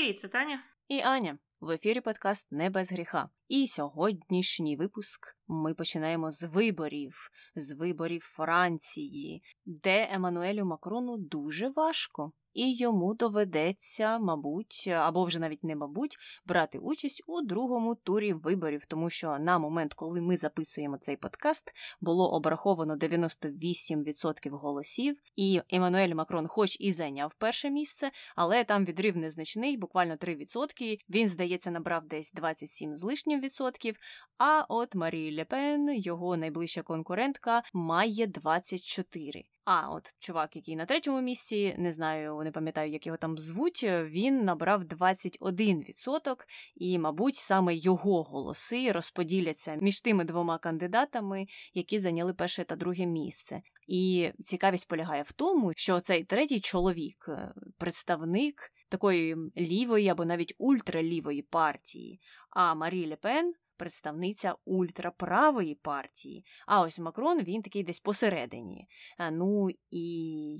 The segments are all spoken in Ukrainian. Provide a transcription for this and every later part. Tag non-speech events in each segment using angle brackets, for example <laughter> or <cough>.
Привіт, це Таня. І Аня. В ефірі подкаст Не без гріха. І сьогоднішній випуск ми починаємо з виборів, з виборів Франції, де Еммануелю Макрону дуже важко і йому доведеться, мабуть, або вже навіть не мабуть, брати участь у другому турі виборів, тому що на момент, коли ми записуємо цей подкаст, було обраховано 98% голосів, і Еммануель Макрон, хоч і зайняв перше місце, але там відрив незначний, буквально 3%. Він, здається, набрав десь 27 з лишнім відсотків. А от Лепен, його найближча конкурентка, має 24. А от чувак, який на третьому місці, не знаю, не пам'ятаю, як його там звуть, він набрав 21%, і, мабуть, саме його голоси розподіляться між тими двома кандидатами, які зайняли перше та друге місце. І цікавість полягає в тому, що цей третій чоловік, е, представник такої лівої або навіть ультралівої партії, а Марі Лепен представниця ультраправої партії. А ось Макрон він такий десь посередині. Ну і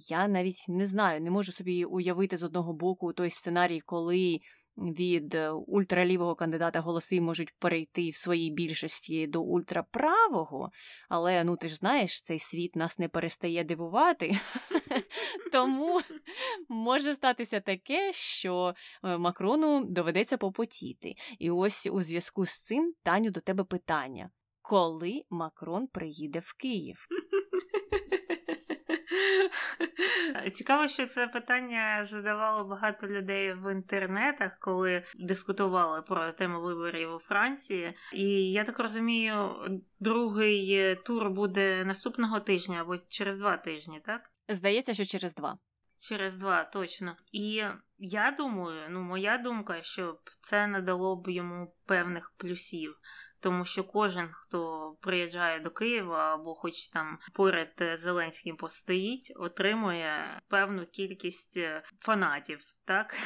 я навіть не знаю, не можу собі уявити з одного боку той сценарій, коли від е, ультралівого кандидата голоси можуть перейти в своїй більшості до ультраправого, але ну ти ж знаєш, цей світ нас не перестає дивувати. <laughs> Тому може статися таке, що е, Макрону доведеться попотіти. І ось у зв'язку з цим Таню до тебе питання: коли Макрон приїде в Київ? <laughs> Цікаво, що це питання задавало багато людей в інтернетах, коли дискутували про тему виборів у Франції. І я так розумію, другий тур буде наступного тижня або через два тижні, так? Здається, що через два. Через два, точно. І я думаю, ну, моя думка, що це надало б йому певних плюсів тому що кожен, хто приїжджає до Києва або хоч там поряд Зеленським постоїть, отримує певну кількість е, фанатів, так?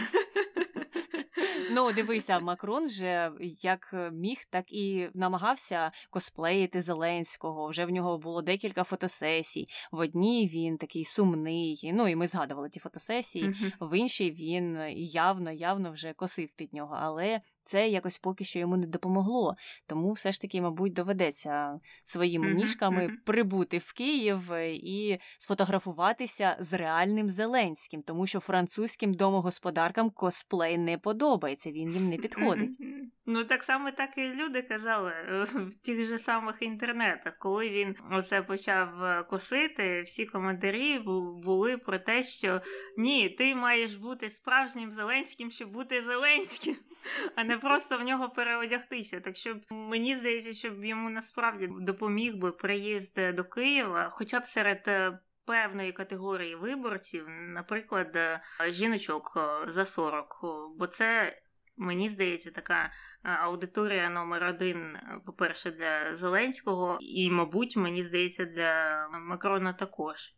Ну, дивися, Макрон вже як міг, так і намагався косплеїти Зеленського. Вже в нього було декілька фотосесій. В одній він такий сумний. Ну і ми згадували ті фотосесії. В іншій він явно, явно вже косив під нього. Але це якось поки що йому не допомогло. Тому все ж таки, мабуть, доведеться своїми mm-hmm. ніжками mm-hmm. прибути в Київ е, і сфотографуватися з реальним Зеленським, тому що французьким домогосподаркам косплей не подобається, він їм не підходить. Ну так само так і люди казали е, в тих же самих інтернетах, коли він оце почав е, косити, всі коментарі були про те, що ні, ти маєш бути справжнім Зеленським, щоб бути Зеленським, а не просто в нього переодягтися. Так що мені здається, щоб йому насправді допоміг би приїзд до Києва, хоча б серед. Е, певної категорії виборців, наприклад, жіночок за 40, бо це Мені здається, така е, аудиторія номер один, по-перше, для Зеленського, і, мабуть, мені здається, для Макрона також.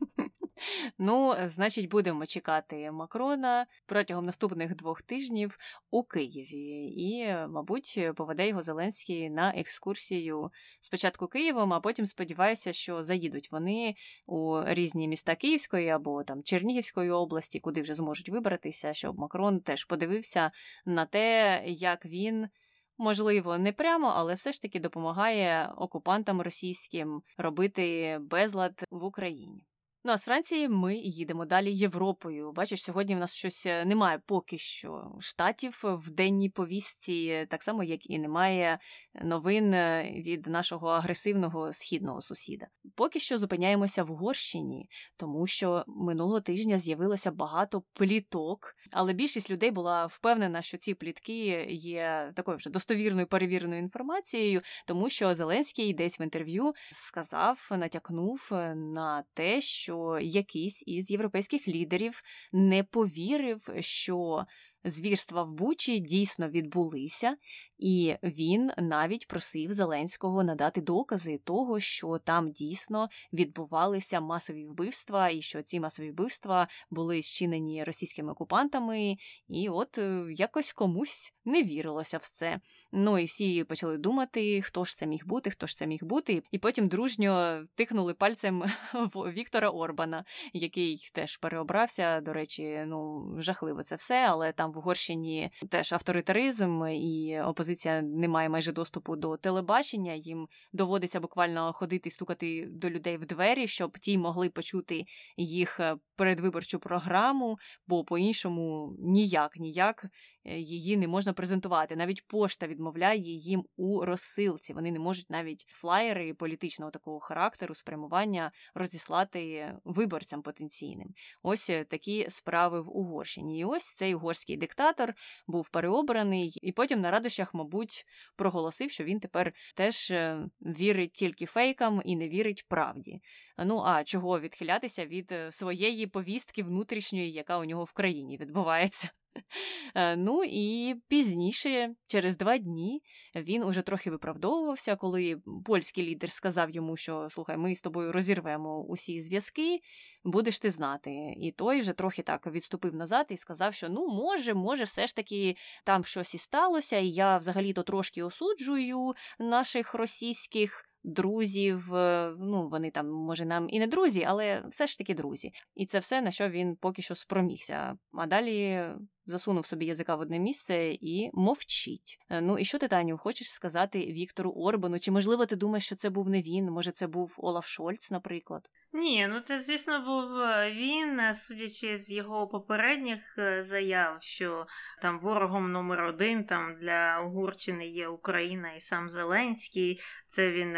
<laughs> Ну, значить, будемо чекати Макрона протягом наступних двох тижнів у Києві. І, мабуть, поведе його Зеленський на екскурсію спочатку Києвом, а потім сподіваюся, що заїдуть вони у різні міста Київської або там Чернігівської області, куди вже зможуть вибратися, щоб Макрон теж подивився на те, як він. Можливо, не прямо, але все ж таки допомагає окупантам російським робити безлад в Україні. Ну а з Франції ми їдемо далі Європою. Бачиш, сьогодні в нас щось е, немає поки що штатів в денній повістці, так само як і немає новин е, від нашого агресивного східного сусіда. Поки що зупиняємося в Угорщині, тому що минулого тижня з'явилося багато пліток, але більшість людей була впевнена, що ці плітки є такою вже достовірною перевіреною інформацією, тому що Зеленський десь в інтерв'ю сказав, натякнув на те, що якийсь із європейських лідерів не повірив, що звірства в Бучі дійсно відбулися, і він навіть просив Зеленського надати докази того, що там дійсно відбувалися масові вбивства, і що ці масові вбивства були зчинені російськими окупантами, і от е, якось комусь не вірилося в це. Ну і всі почали думати, хто ж це міг бути, хто ж це міг бути, і потім дружньо тикнули пальцем <laughs> в Віктора Орбана, який теж переобрався. До речі, ну жахливо це все, але там там в Угорщині теж авторитаризм, і опозиція не має майже доступу до телебачення. Їм доводиться буквально ходити стукати до людей в двері, щоб ті могли почути їх е, передвиборчу програму, бо по-іншому ніяк ніяк Е, її не можна презентувати. Навіть пошта відмовляє їм у розсилці. Вони не можуть навіть флаєри політичного такого характеру спрямування розіслати виборцям потенційним. Ось е, такі справи в Угорщині. І ось цей угорський диктатор був переобраний, і потім на радощах, мабуть, проголосив, що він тепер теж е, вірить тільки фейкам і не вірить правді. Ну а чого відхилятися від своєї повістки внутрішньої, яка у нього в країні відбувається? <laughs> Е, ну і пізніше, через два дні, він уже трохи виправдовувався, коли польський лідер сказав йому, що слухай, ми з тобою розірвемо усі зв'язки, будеш ти знати. І той вже трохи так відступив назад і сказав, що ну, може, може, все ж таки там щось і сталося, і я взагалі-то трошки осуджую наших російських друзів. Е, ну, вони там, може, нам і не друзі, але все ж таки друзі. І це все, на що він поки що спромігся. А далі засунув собі язика в одне місце і мовчить. Е, ну і що ти, Таню, хочеш сказати Віктору Орбану? Чи можливо ти думаєш, що це був не він? Може, це був Олаф Шольц, наприклад? Ні, ну це, звісно, був е, він, е, судячи з його попередніх заяв, що там ворогом номер один там для Угорщини є Україна і сам Зеленський. Це він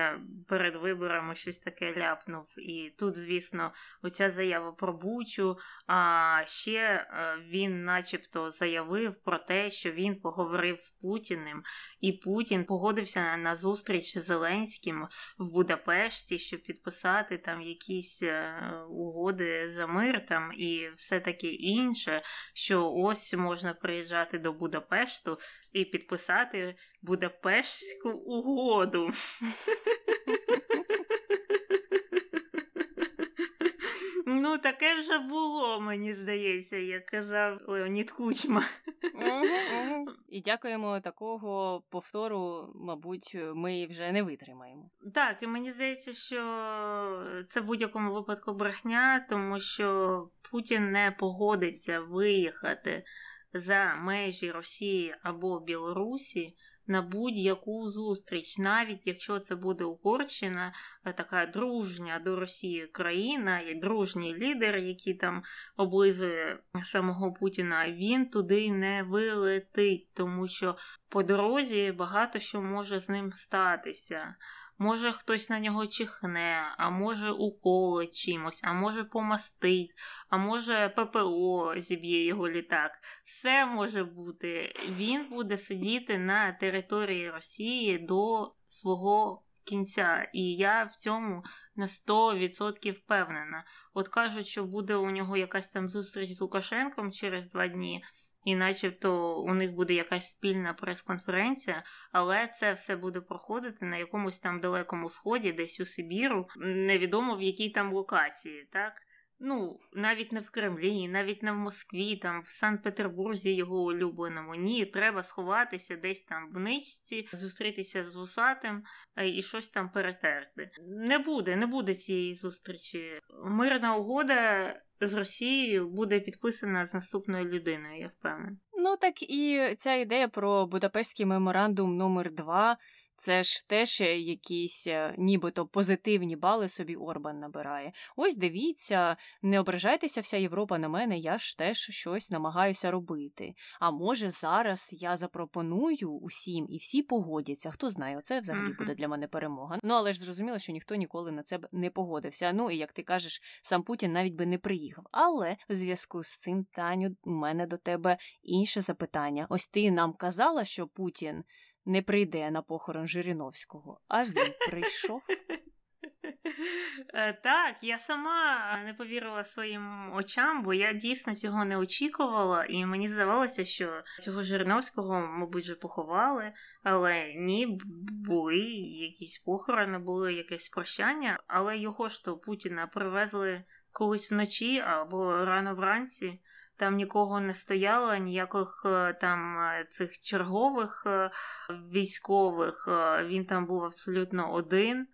перед виборами щось таке ляпнув. І тут, звісно, оця заява про Бучу. А ще він, начебто просто заявив про те, що він поговорив з Путіним, і Путін погодився на зустріч з Зеленським в Будапешті, щоб підписати там якісь е, угоди за мир там і все таке інше, що ось можна приїжджати до Будапешту і підписати Будапештську угоду. <laughs> Ну, таке вже було, мені здається, як казав Леонід Кучма. І дякуємо такого повтору, мабуть, ми вже не витримаємо. Так, і мені здається, що це в будь-якому випадку брехня, тому що Путін не погодиться виїхати за межі Росії або Білорусі на будь-яку зустріч, навіть якщо це буде Угорщина, е, така дружня до Росії країна, і дружній лідер, який там облизує самого Путіна, він туди не вилетить, тому що по дорозі багато що може з ним статися. Може, хтось на нього чихне, а може уколе чимось, а може помастить, а може ППО зіб'є його літак. Все може бути. Він буде сидіти на території Росії до свого кінця. І я в цьому на 100% впевнена. От кажуть, що буде у нього якась там зустріч з Лукашенком через два дні і начебто у них буде якась спільна прес-конференція, але це все буде проходити на якомусь там далекому сході, десь у Сибіру, невідомо в якій там локації, так? Ну, навіть не в Кремлі, навіть не в Москві, там в Санкт-Петербурзі його улюбленому. Ні, треба сховатися десь там в ничці, зустрітися з вусатим е, і щось там перетерти. Не буде, не буде цієї зустрічі. Мирна угода з Росією буде підписана з наступною людиною, я впевнена. Ну так і ця ідея про Будапештський меморандум номер 2 це ж теж е, якісь е, нібито позитивні бали собі Орбан набирає. Ось дивіться, не ображайтеся вся Європа на мене, я ж теж щось намагаюся робити. А може зараз я запропоную усім і всі погодяться. Хто знає, оце взагалі буде для мене перемога. Ну але ж зрозуміло, що ніхто ніколи на це б не погодився. Ну і як ти кажеш, сам Путін навіть би не приїхав. Але в зв'язку з цим, Таню, у мене до тебе інше запитання. Ось ти нам казала, що Путін не прийде на похорон Жириновського, а він прийшов. Е, так, я сама не повірила своїм очам, бо я дійсно цього не очікувала, і мені здавалося, що цього Жириновського, мабуть, вже поховали, але ні, були якісь похорони, було якесь прощання, але його ж то Путіна привезли колись вночі або рано вранці. Там нікого не стояло, ніяких е, там е, цих чергових е, військових. Він там був абсолютно один.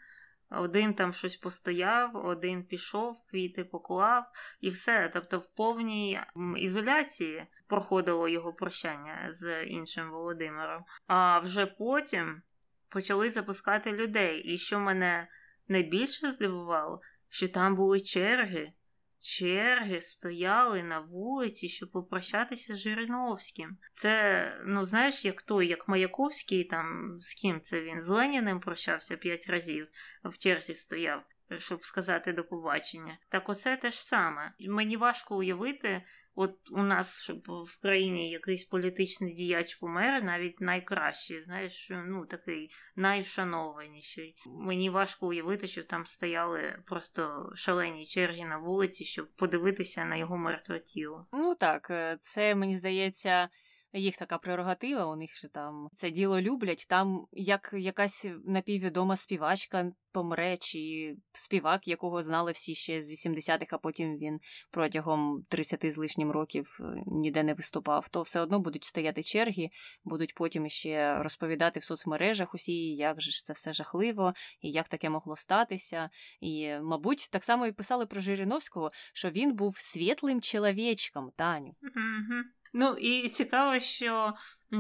Один там щось постояв, один пішов, квіти поклав і все. Тобто, в повній ізоляції проходило його прощання з іншим Володимиром. А вже потім почали запускати людей. І що мене найбільше здивувало, що там були черги. Черги стояли на вулиці, щоб попрощатися з Жириновським. Це, ну знаєш, як той, як Маяковський, там з ким це він з Леніним прощався п'ять разів, в черзі стояв, щоб сказати до побачення. Так оце те ж саме. Мені важко уявити, От у нас щоб в країні якийсь політичний діяч помер, навіть найкращий, знаєш, ну такий найвшанованіший. Мені важко уявити, що там стояли просто шалені черги на вулиці, щоб подивитися на його мертве тіло. Ну так, е, це мені здається їх така прерогатива, у них же там це діло люблять. Там як якась напіввідома співачка помре, чи співак, якого знали всі ще з 80-х, а потім він протягом 30 з лишнім років е, ніде не виступав, то все одно будуть стояти черги, будуть потім ще розповідати в соцмережах усі, як же ж це все жахливо, і як таке могло статися. І, мабуть, так само і писали про Жириновського, що він був світлим чоловічком, Таню. Mm-hmm. Ну і цікаво, що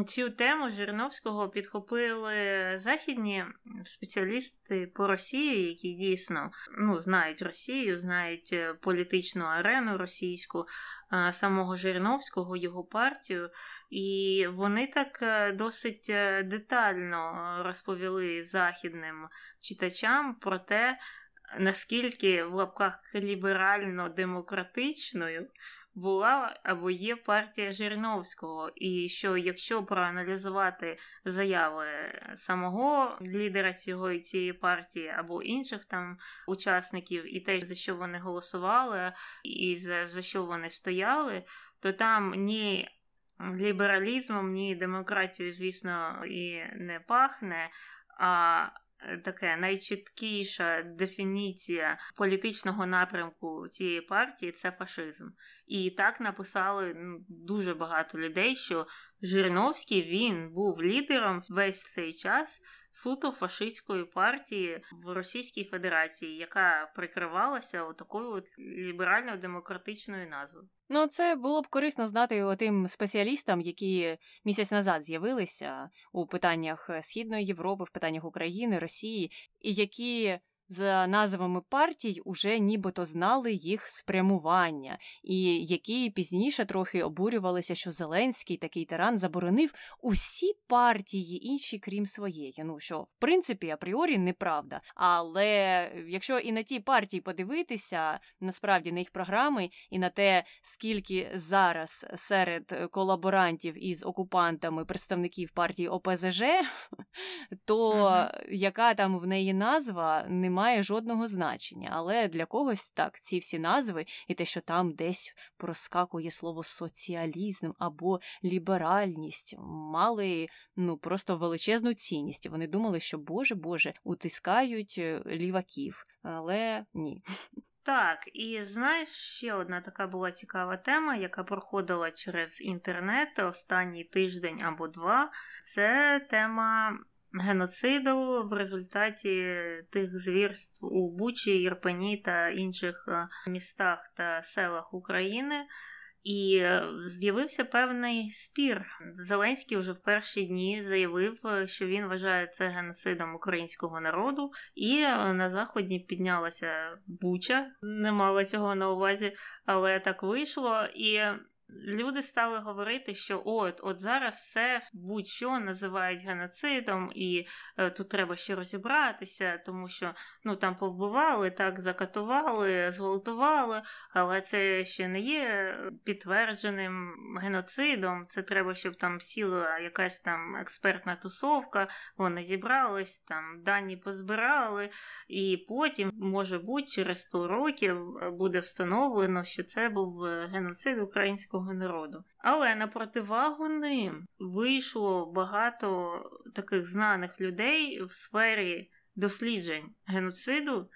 цю тему Жириновського підхопили західні спеціалісти по Росії, які дійсно ну, знають Росію, знають е, політичну арену російську, самого Жириновського, його партію, і вони так е, досить е, детально розповіли західним читачам про те, наскільки в лапках ліберально-демократичною була або є партія Жириновського, і що якщо проаналізувати заяви самого лідера цього цієї партії або інших там учасників, і те, за що вони голосували, і за, за що вони стояли, то там ні лібералізмом, ні демократією, звісно, і не пахне. а таке найчіткіша дефініція політичного напрямку цієї партії це фашизм. І так написали ну, дуже багато людей, що Жириновський він був лідером весь цей час суто фашистської партії в Російській Федерації, яка прикривалася такою от ліберально-демократичною назвою. Ну, це було б корисно знати тим спеціалістам, які місяць назад з'явилися у питаннях Східної Європи, в питаннях України, Росії, і які за назвами партій уже нібито знали їх спрямування, і які пізніше трохи обурювалися, що Зеленський такий тиран заборонив усі партії, інші, крім своєї. Ну що в принципі апріорі неправда. Але якщо і на ті партії подивитися, насправді на їх програми, і на те, скільки зараз серед колаборантів із окупантами представників партії ОПЗЖ, <laughs> то mm-hmm. яка там в неї назва не має жодного значення, але для когось так ці всі назви і те, що там десь проскакує слово соціалізм або ліберальність, мали ну просто величезну цінність. Вони думали, що Боже Боже утискають е, ліваків, але ні. Так, і знаєш, ще одна така була цікава тема, яка проходила через інтернет останній тиждень або два. Це тема геноциду в результаті тих звірств у Бучі, Єрпені та інших е, містах та селах України. І е, з'явився певний спір. Зеленський вже в перші дні заявив, е, що він вважає це геноцидом українського народу, і на заході піднялася Буча, не мала цього на увазі, але так вийшло. І Люди стали говорити, що от от зараз все будь-що називають геноцидом, і е, тут треба ще розібратися, тому що ну там повбивали, так закатували, зґвалтували, але це ще не є підтвердженим геноцидом. Це треба, щоб там сіла якась там експертна тусовка, вони зібрались, там дані позбирали, і потім, може бути, через 100 років буде встановлено, що це був е, геноцид українського українського народу. Але на противагу ним вийшло багато таких знаних людей в сфері досліджень геноциду,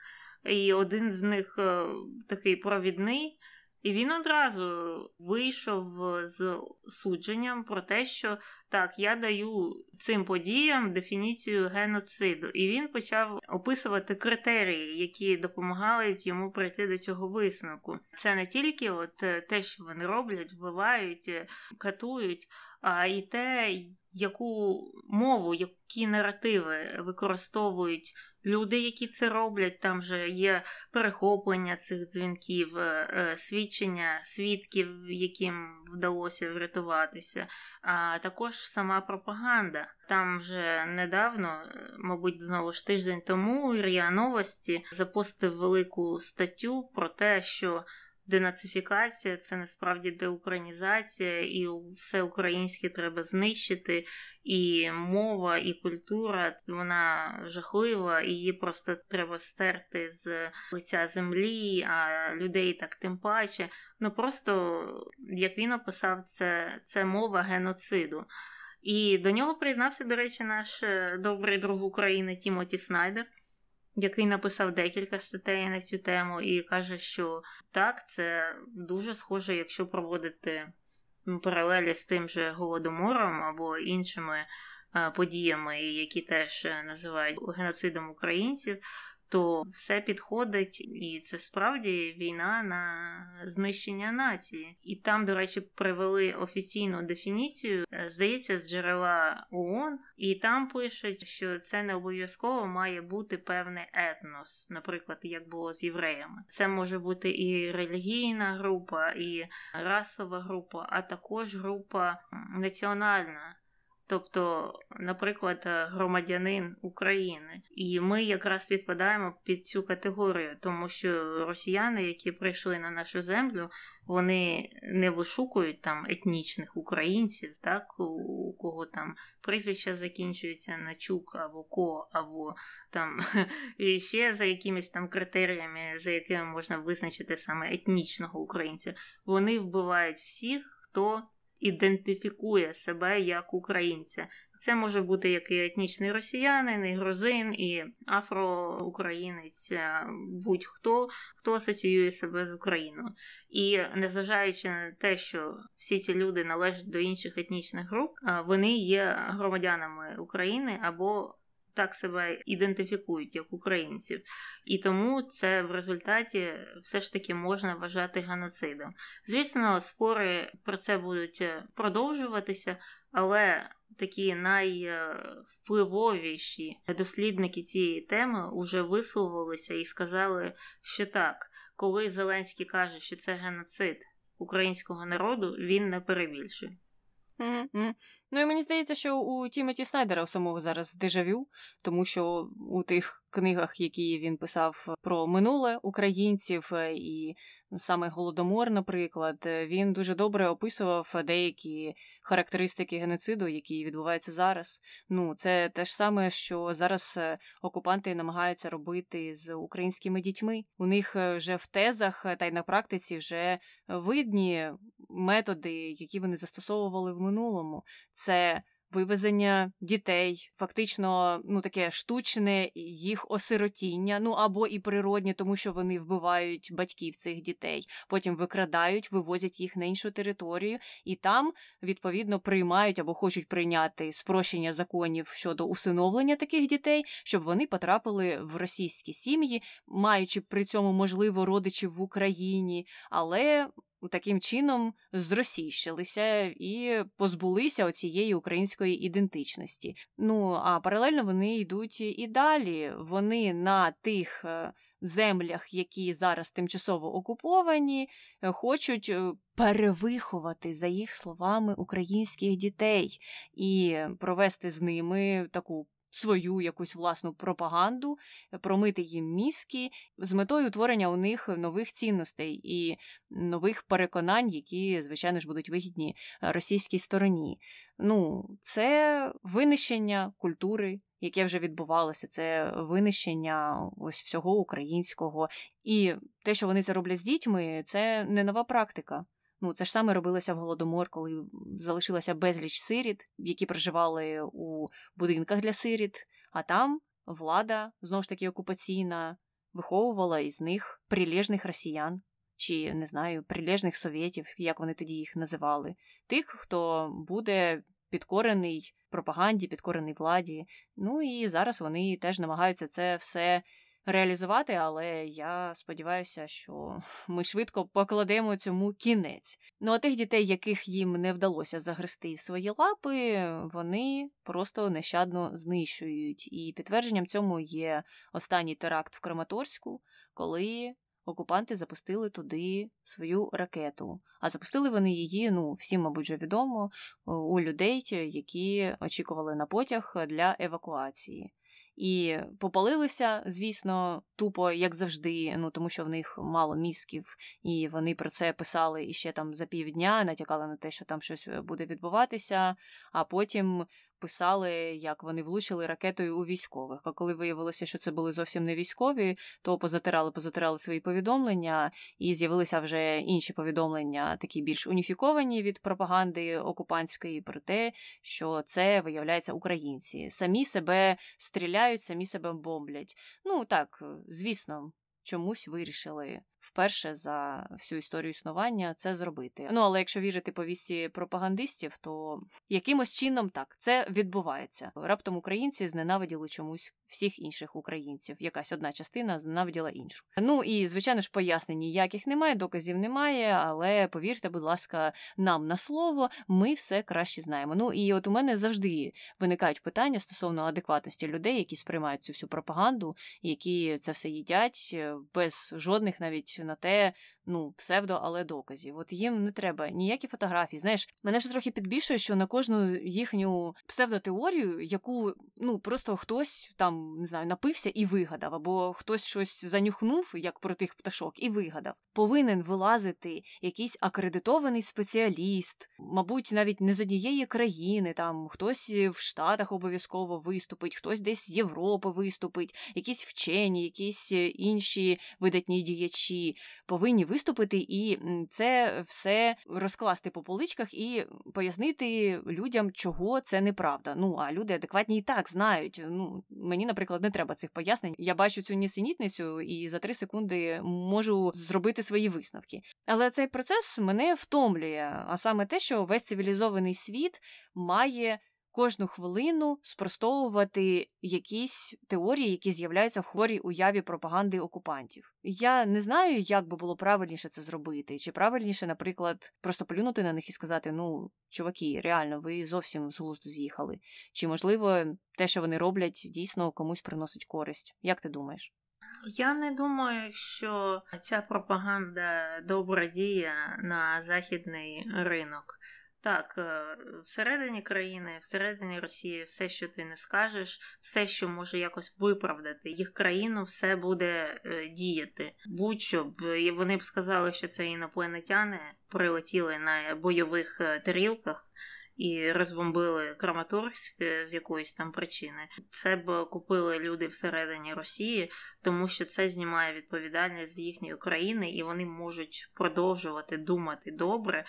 і один з них е, такий провідний. І він одразу вийшов з судженням про те, що так, я даю цим подіям дефініцію геноциду, і він почав описувати критерії, які допомагають йому прийти до цього висновку. Це не тільки от е, те, що вони роблять, вбивають, е, катують, а і те, яку мову, які наративи використовують люди, які це роблять. Там вже є перехоплення цих дзвінків, е, е, свідчення свідків, яким вдалося врятуватися, а також сама пропаганда. Там вже недавно, е, мабуть, знову ж тиждень тому Ріа Новості запостив велику статтю про те, що денацифікація це насправді деукраїнізація, і все українське треба знищити. І мова, і культура вона жахлива, і її просто треба стерти з лиця землі, а людей так тим паче. Ну просто як він описав, це, це мова геноциду. І до нього приєднався, до речі, наш е, добрий друг України Тімоті Снайдер який написав декілька статей на цю тему, і каже, що так, це дуже схоже, якщо проводити паралелі з тим же голодомором або іншими е, подіями, які теж е, називають геноцидом українців то все підходить, і це справді війна на знищення нації. І там, до речі, привели офіційну дефініцію, е, здається, з джерела ООН, і там пишуть, що це не обов'язково має бути певний етнос, наприклад, як було з євреями. Це може бути і релігійна група, і расова група, а також група національна. Тобто, наприклад, е, громадянин України, і ми якраз підпадаємо під цю категорію, тому що росіяни, які прийшли на нашу землю, вони не вишукують там етнічних українців, так у кого там прізвища закінчуються на чук або ко, або там <laughs> і ще за якимись там критеріями, за якими можна визначити саме етнічного українця. Вони вбивають всіх, хто ідентифікує себе як українця. Це може бути як і етнічний росіянин, і грузин, і афроукраїнець, будь-хто хто асоціює себе з Україною. І незважаючи на те, що всі ці люди належать до інших етнічних груп, вони є громадянами України або так себе ідентифікують як українців, і тому це в результаті все ж таки можна вважати геноцидом. Звісно, спори про це будуть е, продовжуватися, але такі найвпливовіші дослідники цієї теми вже висловилися і сказали, що так, коли Зеленський каже, що це геноцид українського народу, він не перебільшує. Mm-hmm. Ну і мені здається, що у Тімоті Снайдера у самого зараз дежавю, тому що у тих книгах, які він писав про минуле українців, е, і ну, саме голодомор, наприклад, е, він дуже добре описував деякі характеристики геноциду, які відбуваються зараз. Ну, це те ж саме, що зараз е, окупанти намагаються робити з українськими дітьми. У них вже в тезах та й на практиці вже видні методи, які вони застосовували в минулому це вивезення дітей, фактично, ну таке штучне їх осиротіння, ну або і природні, тому що вони вбивають батьків цих дітей, потім викрадають, вивозять їх на іншу територію, і там відповідно приймають або хочуть прийняти спрощення законів щодо усиновлення таких дітей, щоб вони потрапили в російські сім'ї, маючи при цьому можливо родичів в Україні, але таким чином зросійщилися і позбулися оцієї української ідентичності. Ну а паралельно вони йдуть і далі. Вони на тих. Е, землях, які зараз тимчасово окуповані, е, хочуть е, перевиховати, за їх словами, українських дітей і провести з ними таку свою якусь власну пропаганду, промити їм мізки з метою утворення у них нових цінностей і нових переконань, які, звичайно ж, будуть вигідні російській стороні. Ну, це винищення культури. Яке вже відбувалося, це винищення ось всього українського, і те, що вони це роблять з дітьми, це не нова практика. Ну, це ж саме робилося в голодомор, коли залишилося безліч сиріт, які проживали у будинках для сиріт, а там влада, знову ж таки, окупаційна, виховувала із них прилежних росіян. чи не знаю, прилежних совєтів, як вони тоді їх називали, тих, хто буде підкорений пропаганді, підкорений владі. Ну і зараз вони теж намагаються це все реалізувати, але я сподіваюся, що <laughs> ми швидко покладемо цьому кінець. Ну а тих дітей, яких їм не вдалося загрести в свої лапи, вони просто нещадно знищують. І підтвердженням цьому є останній теракт в Краматорську, коли. Окупанти запустили туди свою ракету, а запустили вони її, ну всім, мабуть, вже відомо, у людей, які очікували на потяг для евакуації. І попалилися, звісно, тупо, як завжди, ну тому що в них мало мізків, і вони про це писали іще там за півдня, натякали на те, що там щось буде відбуватися, а потім писали, як вони влучили ракетою у військових. А коли виявилося, що це були зовсім не військові, то позатирали, позатирали свої повідомлення, і з'явилися вже інші повідомлення, такі більш уніфіковані від пропаганди окупантської, про те, що це виявляється українці. Самі себе стріляють, самі себе бомблять. Ну так, звісно. Чомусь вирішили вперше за всю історію існування це зробити. Ну але якщо вірити повісті пропагандистів, то якимось чином так це відбувається. Раптом українці зненавиділи чомусь всіх інших українців. Якась одна частина зненавиділа іншу. Ну і звичайно ж пояснень ніяких немає, доказів немає. Але повірте, будь ласка, нам на слово, ми все краще знаємо. Ну і от у мене завжди виникають питання стосовно адекватності людей, які сприймають цю всю пропаганду, які це все їдять без жодних навіть на те, ну, псевдо, але доказів. От їм не треба ніякі фотографії. Знаєш, мене вже трохи підбільшує, що на кожну їхню псевдотеорію, яку ну просто хтось там не знаю, напився і вигадав, або хтось щось занюхнув, як про тих пташок, і вигадав. Повинен вилазити якийсь акредитований спеціаліст, мабуть, навіть не з однієї країни, там хтось в Штатах обов'язково виступить, хтось десь з Європи виступить, якісь вчені, якісь інші видатні діячі повинні виступити і це все розкласти по поличках і пояснити людям, чого це неправда. Ну а люди адекватні і так знають. Ну мені, наприклад, не треба цих пояснень. Я бачу цю нісенітницю і за три секунди можу зробити свої висновки. Але цей процес мене втомлює, а саме те, що весь цивілізований світ має кожну хвилину спростовувати якісь теорії, які з'являються в хворій уяві пропаганди окупантів. Я не знаю, як би було правильніше це зробити, чи правильніше, наприклад, просто плюнути на них і сказати: ну, чуваки, реально, ви зовсім з глузду з'їхали. Чи можливо те, що вони роблять, дійсно комусь приносить користь? Як ти думаєш? Я не думаю, що ця пропаганда добра діє на західний ринок. Так, е, всередині країни, всередині Росії, все, що ти не скажеш, все, що може якось виправдати їх країну, все буде е, діяти. Будь-що б вони б сказали, що це інопланетяни прилетіли на бойових е, тарілках. І розбомбили Краматорськ з якоїсь там причини. Це б купили люди всередині Росії, тому що це знімає відповідальність з їхньої країни, і вони можуть продовжувати думати добре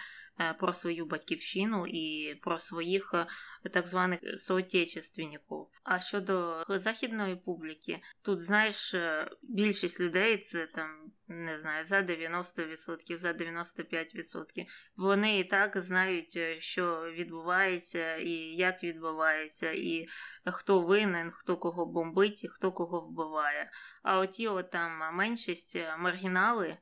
про свою батьківщину і про своїх е, так званих соотечественників. А щодо західної публіки, тут знаєш, е, більшість людей це там. Не знаю, за 90%, за 95%. Вони і так знають, що відбувається, і як відбувається, і хто винен, хто кого бомбить, і хто кого вбиває. А оті от там меншість маргінали,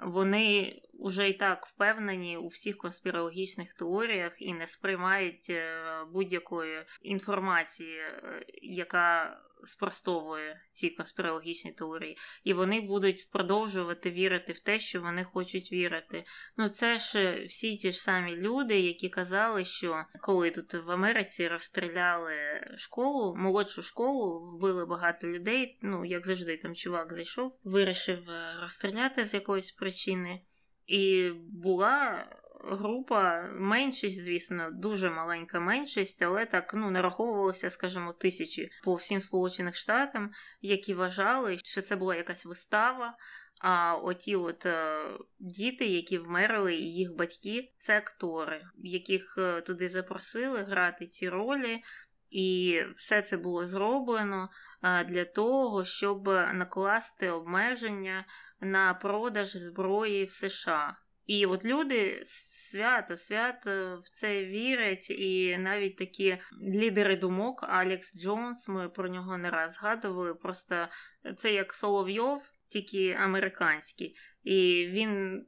вони вже і так впевнені у всіх конспірологічних теоріях і не сприймають е, будь-якої інформації, е, яка спростовує ці конспірологічні теорії, і вони будуть продовжувати вірити в те, що вони хочуть вірити. Ну це ж всі ті ж самі люди, які казали, що коли тут в Америці розстріляли школу, молодшу школу, вбили багато людей. Ну як завжди, там чувак зайшов, вирішив е, розстріляти з якоїсь причини. І була група, меншість, звісно, дуже маленька меншість, але так ну нараховувалося, скажімо, тисячі по всім Сполучених Штатам, які вважали, що це була якась вистава. А оті от е, діти, які вмерли, і їх батьки, це актори, яких е, туди запросили грати ці ролі. І все це було зроблено для того, щоб накласти обмеження на продаж зброї в США. І от люди свято, свято в це вірять, і навіть такі лідери думок, Алекс Джонс, ми про нього не раз згадували. Просто це як Соловйов, тільки американський. І він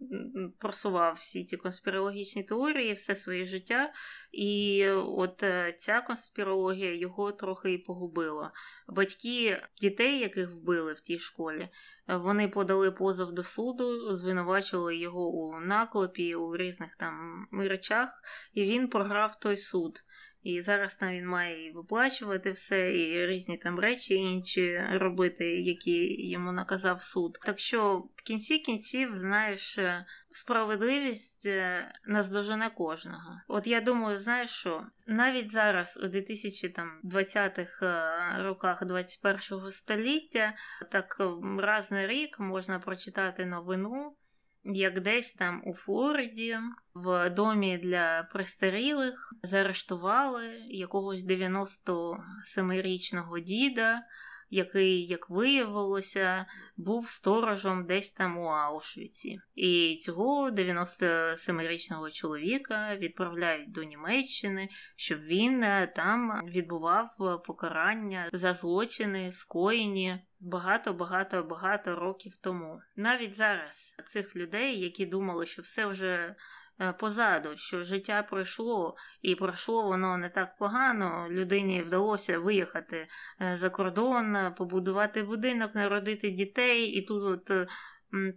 просував всі ці конспірологічні теорії все своє життя. І от е, ця конспірологія його трохи і погубила. Батьки дітей, яких вбили в тій школі, вони подали позов до суду, звинувачили його у наклепі, у різних там речах, і він програв той суд. І зараз там він має і виплачувати все, і різні там речі інші робити, які йому наказав суд. Так що в кінці кінців, знаєш, е, справедливість е, наздожене кожного. От я думаю, знаєш що, навіть зараз, у 2020-х е, роках 21-го століття, так раз на рік можна прочитати новину як десь там у Флориді, в домі для престарілих, заарештували якогось 97-річного діда, який, як виявилося, був сторожем десь там у Аушвіці. І цього 97-річного чоловіка відправляють до Німеччини, щоб він е, там відбував покарання за злочини, скоєні багато, багато, багато років тому. Навіть зараз цих людей, які думали, що все вже. Е, позаду, що життя пройшло, і пройшло воно не так погано. Людині вдалося виїхати е, за кордон, побудувати будинок, народити дітей, і тут от е,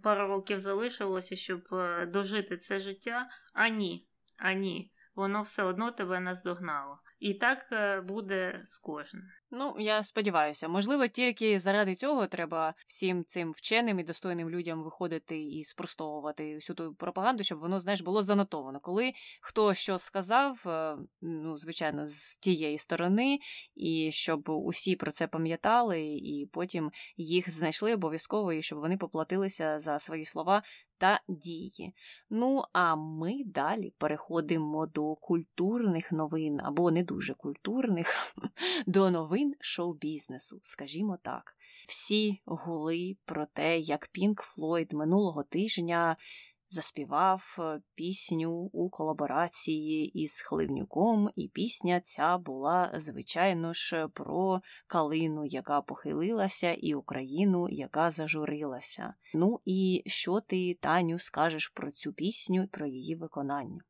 пару років залишилося, щоб дожити це життя. А ні, а ні, воно все одно тебе наздогнало. І так буде з кожним. Ну, я сподіваюся, можливо, тільки заради цього треба всім цим вченим і достойним людям виходити і спростовувати всю ту пропаганду, щоб воно, знаєш, було занотовано. Коли хто що сказав, е, ну, звичайно, з тієї сторони, і щоб усі про це пам'ятали, і потім їх знайшли обов'язково, і щоб вони поплатилися за свої слова та дії. Ну, а ми далі переходимо до культурних новин, або не дуже культурних, <laughs> до новин шоу-бізнесу, скажімо так. Всі гули про те, як Пінк Флойд минулого тижня заспівав е, пісню у колаборації із Хливнюком, і пісня ця була, звичайно ж, про калину, яка похилилася, і Україну, яка зажурилася. Ну і що ти, Таню, скажеш про цю пісню про її виконання?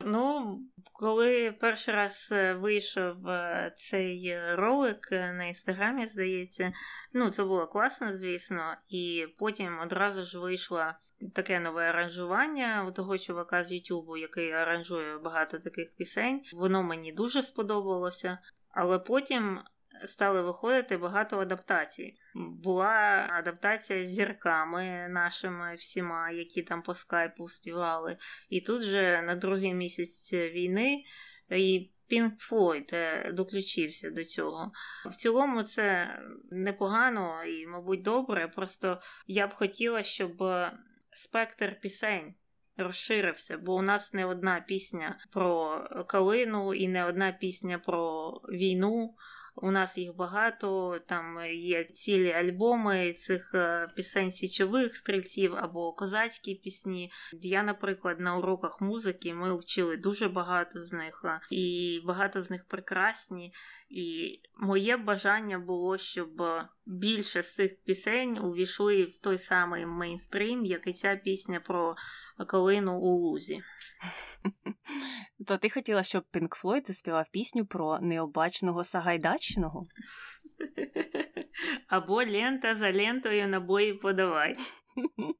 Ну, коли перший раз е, вийшов е, цей ролик на інстаграмі, здається, ну це було класно, звісно, і потім одразу ж вийшла таке нове аранжування у того чувака з Ютубу, який аранжує багато таких пісень. Воно мені дуже сподобалося, але потім. Стали виходити багато адаптацій. Була адаптація з зірками нашими всіма, які там по скайпу співали. І тут же на другий місяць війни і Пінк Флойд е, доключився до цього. В цілому це непогано і, мабуть, добре. Просто я б хотіла, щоб спектр пісень розширився, бо у нас не одна пісня про калину і не одна пісня про війну. У нас їх багато, там є цілі альбоми цих е, пісень січових стрільців або козацькі пісні. Я, наприклад, на уроках музики ми вчили дуже багато з них, і багато з них прекрасні. І моє бажання було, щоб більше з цих пісень увійшли в той самий мейнстрім, як і ця пісня про калину у лузі. <laughs> То ти хотіла, щоб Пінк Флойд заспівав пісню про необачного Сагайдачного? <laughs> Або лента за лентою набої подавай. <laughs>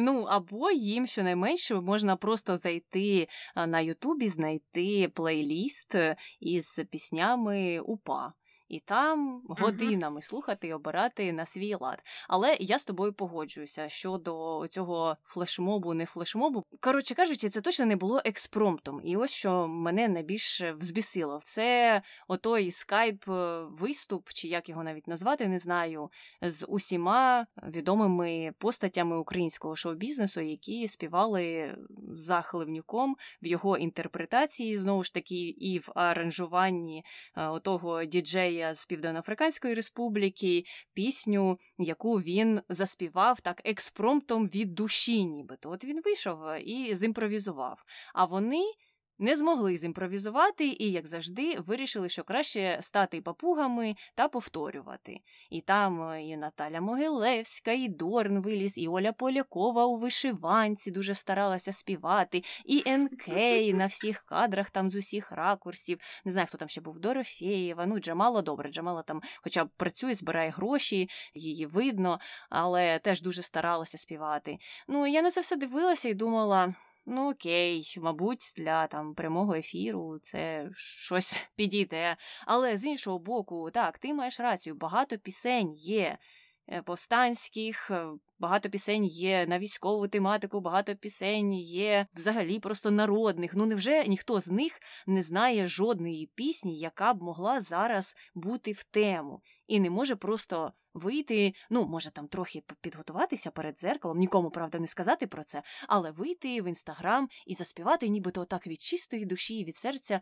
Ну, або їм щонайменше можна просто зайти на Ютубі, знайти плейліст із піснями УПА. І там годинами uh-huh. слухати і обирати на свій лад. Але я з тобою погоджуюся щодо цього флешмобу, не флешмобу. Коротше кажучи, це точно не було експромтом. І ось що мене найбільше взбісило. Це отой скайп е, чи як його навіть назвати, не знаю, з усіма відомими постатями українського шоу-бізнесу, які співали за Хливнюком в його інтерпретації, знову ж таки, і в аранжуванні е, отого діджея з Південноафриканської Республіки, пісню, яку він заспівав так експромтом від душі, нібито. От він вийшов і зімпровізував. А вони не змогли зімпровізувати і, як завжди, вирішили, що краще стати папугами та повторювати. І там е, і Наталя Могилевська, і Дорн виліз, і Оля Полякова у вишиванці дуже старалася співати, і НК на всіх кадрах там з усіх ракурсів. Не знаю, хто там ще був Дорофєєва. Ну, Джамала добре. Джамала там, хоча б працює, збирає гроші, її видно, але теж дуже старалася співати. Ну, я на це все дивилася і думала. Ну, окей, мабуть, для там прямого ефіру це щось <laughs> підійде. Але з іншого боку, так, ти маєш рацію, багато пісень є е, повстанських, е, багато пісень є на військову тематику, багато пісень є взагалі просто народних. Ну невже ніхто з них не знає жодної пісні, яка б могла зараз бути в тему, і не може просто вийти, ну, може там трохи підготуватися перед зеркалом, нікому, правда, не сказати про це, але вийти в інстаграм і заспівати, нібито так від чистої душі і від серця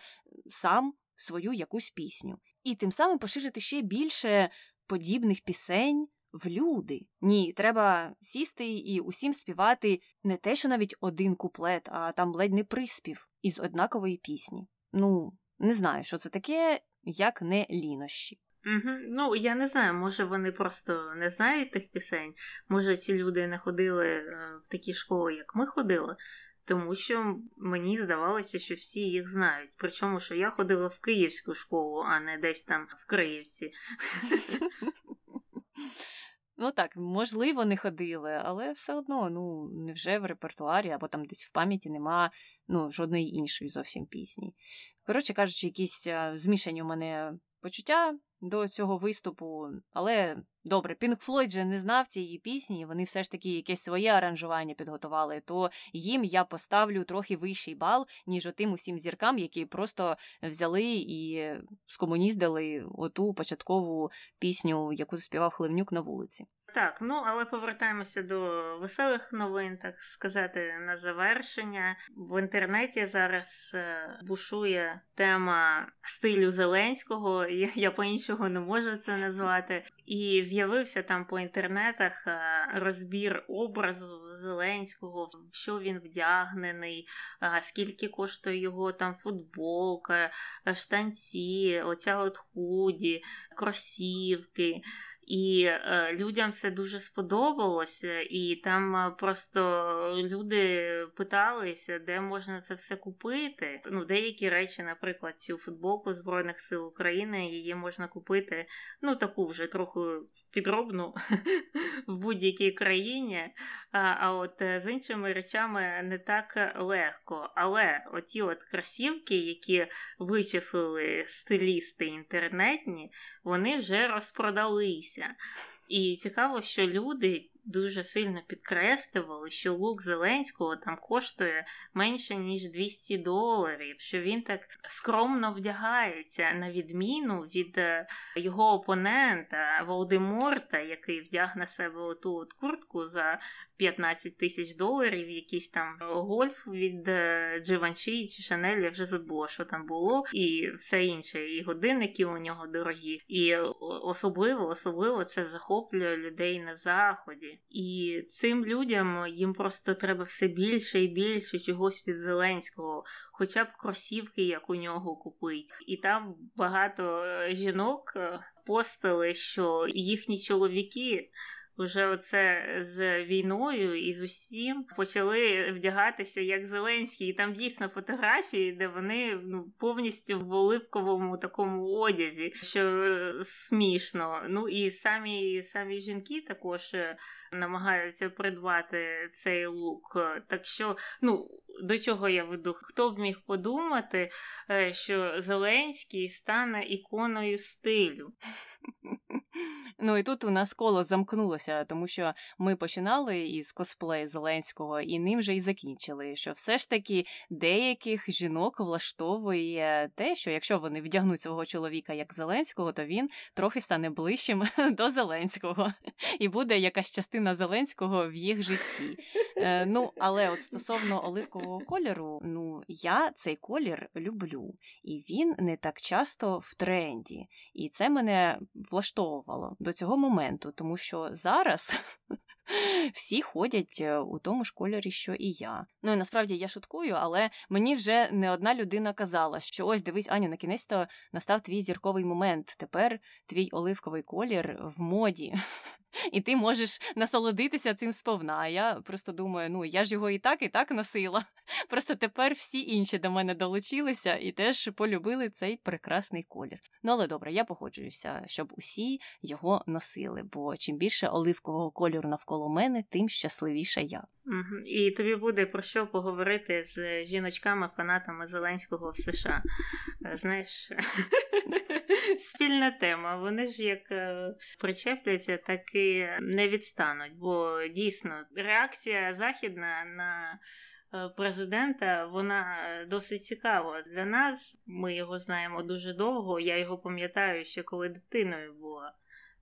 сам свою якусь пісню. І тим самим поширити ще більше подібних пісень. В люди. Ні, треба сісти і усім співати не те, що навіть один куплет, а там ледь не приспів із однакової пісні. Ну, не знаю, що це таке, як не лінощі. Угу. Ну, я не знаю, може вони просто не знають тих пісень. Може, ці люди не ходили е, в такі школи, як ми ходили, тому що мені здавалося, що всі їх знають. Причому, що я ходила в київську школу, а не десь там в Київці. Ну так, можливо, не ходили, але все одно, ну, невже в репертуарі або там десь в пам'яті нема ну, жодної іншої зовсім пісні. Коротше кажучи, якісь змішані у мене почуття до цього виступу, але добре, Пінк Флойд же не знав цієї пісні, вони все ж таки якесь своє аранжування підготували, то їм я поставлю трохи вищий бал, ніж отим усім зіркам, які просто взяли і скомуніздили оту початкову пісню, яку заспівав Хливнюк на вулиці. Так, ну але повертаємося до веселих новин, так сказати, на завершення. В інтернеті зараз е, бушує тема стилю Зеленського, я, я по-іншому не можу це назвати. І з'явився там по інтернетах е, розбір образу Зеленського, в що він вдягнений, е, скільки коштує його там футболка, штанці, оця от худі, кросівки. І е, людям це дуже сподобалося, і там е, просто люди питалися, де можна це все купити. Ну, деякі речі, наприклад, цю футболку Збройних сил України її можна купити, ну таку вже трохи підробну <laughs> в будь-якій країні. А, а от е, з іншими речами не так легко. Але оті от красівки, які вичислили стилісти інтернетні, вони вже розпродалися. І цікаво, що люди дуже сильно підкреслювали, що лук Зеленського там коштує менше ніж 200 доларів, що він так скромно вдягається, на відміну від е, його опонента Волдеморта, який вдяг на себе оту от куртку за 15 тисяч доларів, якийсь там гольф від Дживанчі чи Шанель, я вже забула, що там було, і все інше, і годинники у нього дорогі. І особливо, особливо це захоплює людей на заході. І цим людям їм просто треба все більше і більше чогось від Зеленського, хоча б кросівки, як у нього купить. І там багато жінок постили, що їхні чоловіки вже оце з війною і з усім почали вдягатися як Зеленський. І там дійсно фотографії, де вони ну, повністю в оливковому такому одязі, що е, смішно. Ну і самі самі жінки також е, намагаються придбати цей лук. Так що, ну. До чого я веду? Хто б міг подумати, е, що Зеленський стане іконою стилю? <laughs> Ну і тут у нас коло замкнулося, тому що ми починали із косплею Зеленського і ним же й закінчили. Що все ж таки деяких жінок влаштовує те, що якщо вони вдягнуть свого чоловіка як Зеленського, то він трохи стане ближчим <laughs> до Зеленського, і буде якась частина Зеленського в їх житті. Е, Ну, але от стосовно оливкового кольору, ну я цей колір люблю, і він не так часто в тренді. І це мене влаштовувало до цього моменту, тому що зараз <laughs> всі ходять е, у тому ж кольорі, що і я. Ну і насправді я шуткую, але мені вже не одна людина казала, що ось дивись, Аню, на кінець то настав твій зірковий момент. Тепер твій оливковий колір в моді. <laughs> <laughs> І ти можеш насолодитися цим сповна. Я просто думаю, ну я ж його і так, і так носила. <laughs> Просто тепер всі інші до мене долучилися і теж полюбили цей прекрасний колір. Ну але добре, я погоджуюся, щоб усі його носили, бо чим більше оливкового кольору навколо мене, тим щасливіша я. І тобі буде про що поговорити з жіночками-фанатами Зеленського в США. Е, знаєш, <laughs> спільна тема. Вони ж як е, причепляться, так і не відстануть. Бо дійсно реакція західна на. Е, президента вона досить цікава для нас. Ми його знаємо дуже довго. Я його пам'ятаю ще коли дитиною була,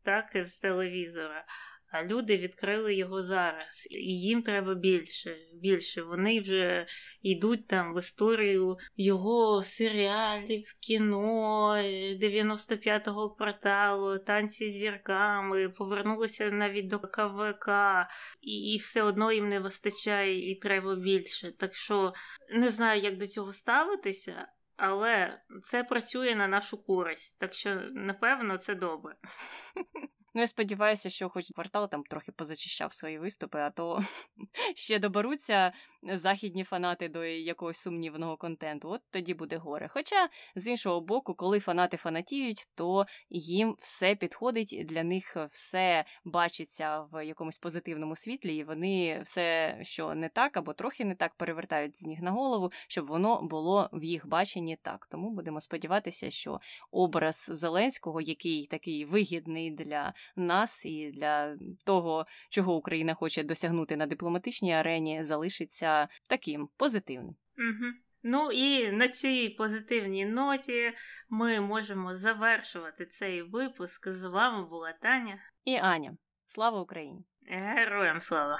так з телевізора. А люди відкрили його зараз, і їм треба більше. більше. Вони вже йдуть там в історію його серіалів, кіно 95-го кварталу, танці з зірками, повернулися навіть до КВК, і, і все одно їм не вистачає і треба більше. Так що не знаю, як до цього ставитися. Але це працює на нашу користь, так що напевно це добре. <laughs> Ну, я сподіваюся, що хоч квартал там трохи позачищав свої виступи, а то <laughs> ще доберуться західні фанати до якогось сумнівного контенту. От тоді буде горе. Хоча, з іншого боку, коли фанати фанатіють, то їм все підходить, для них все бачиться в якомусь позитивному світлі, і вони все, що не так або трохи не так, перевертають з ніг на голову, щоб воно було в їх баченні так. Тому будемо сподіватися, що образ Зеленського, який такий вигідний для нас і для того, чого Україна хоче досягнути на дипломатичній арені, залишиться таким позитивним. Угу. Ну і на цій позитивній ноті ми можемо завершувати цей випуск. З вами була Таня і Аня. Слава Україні! Героям слава!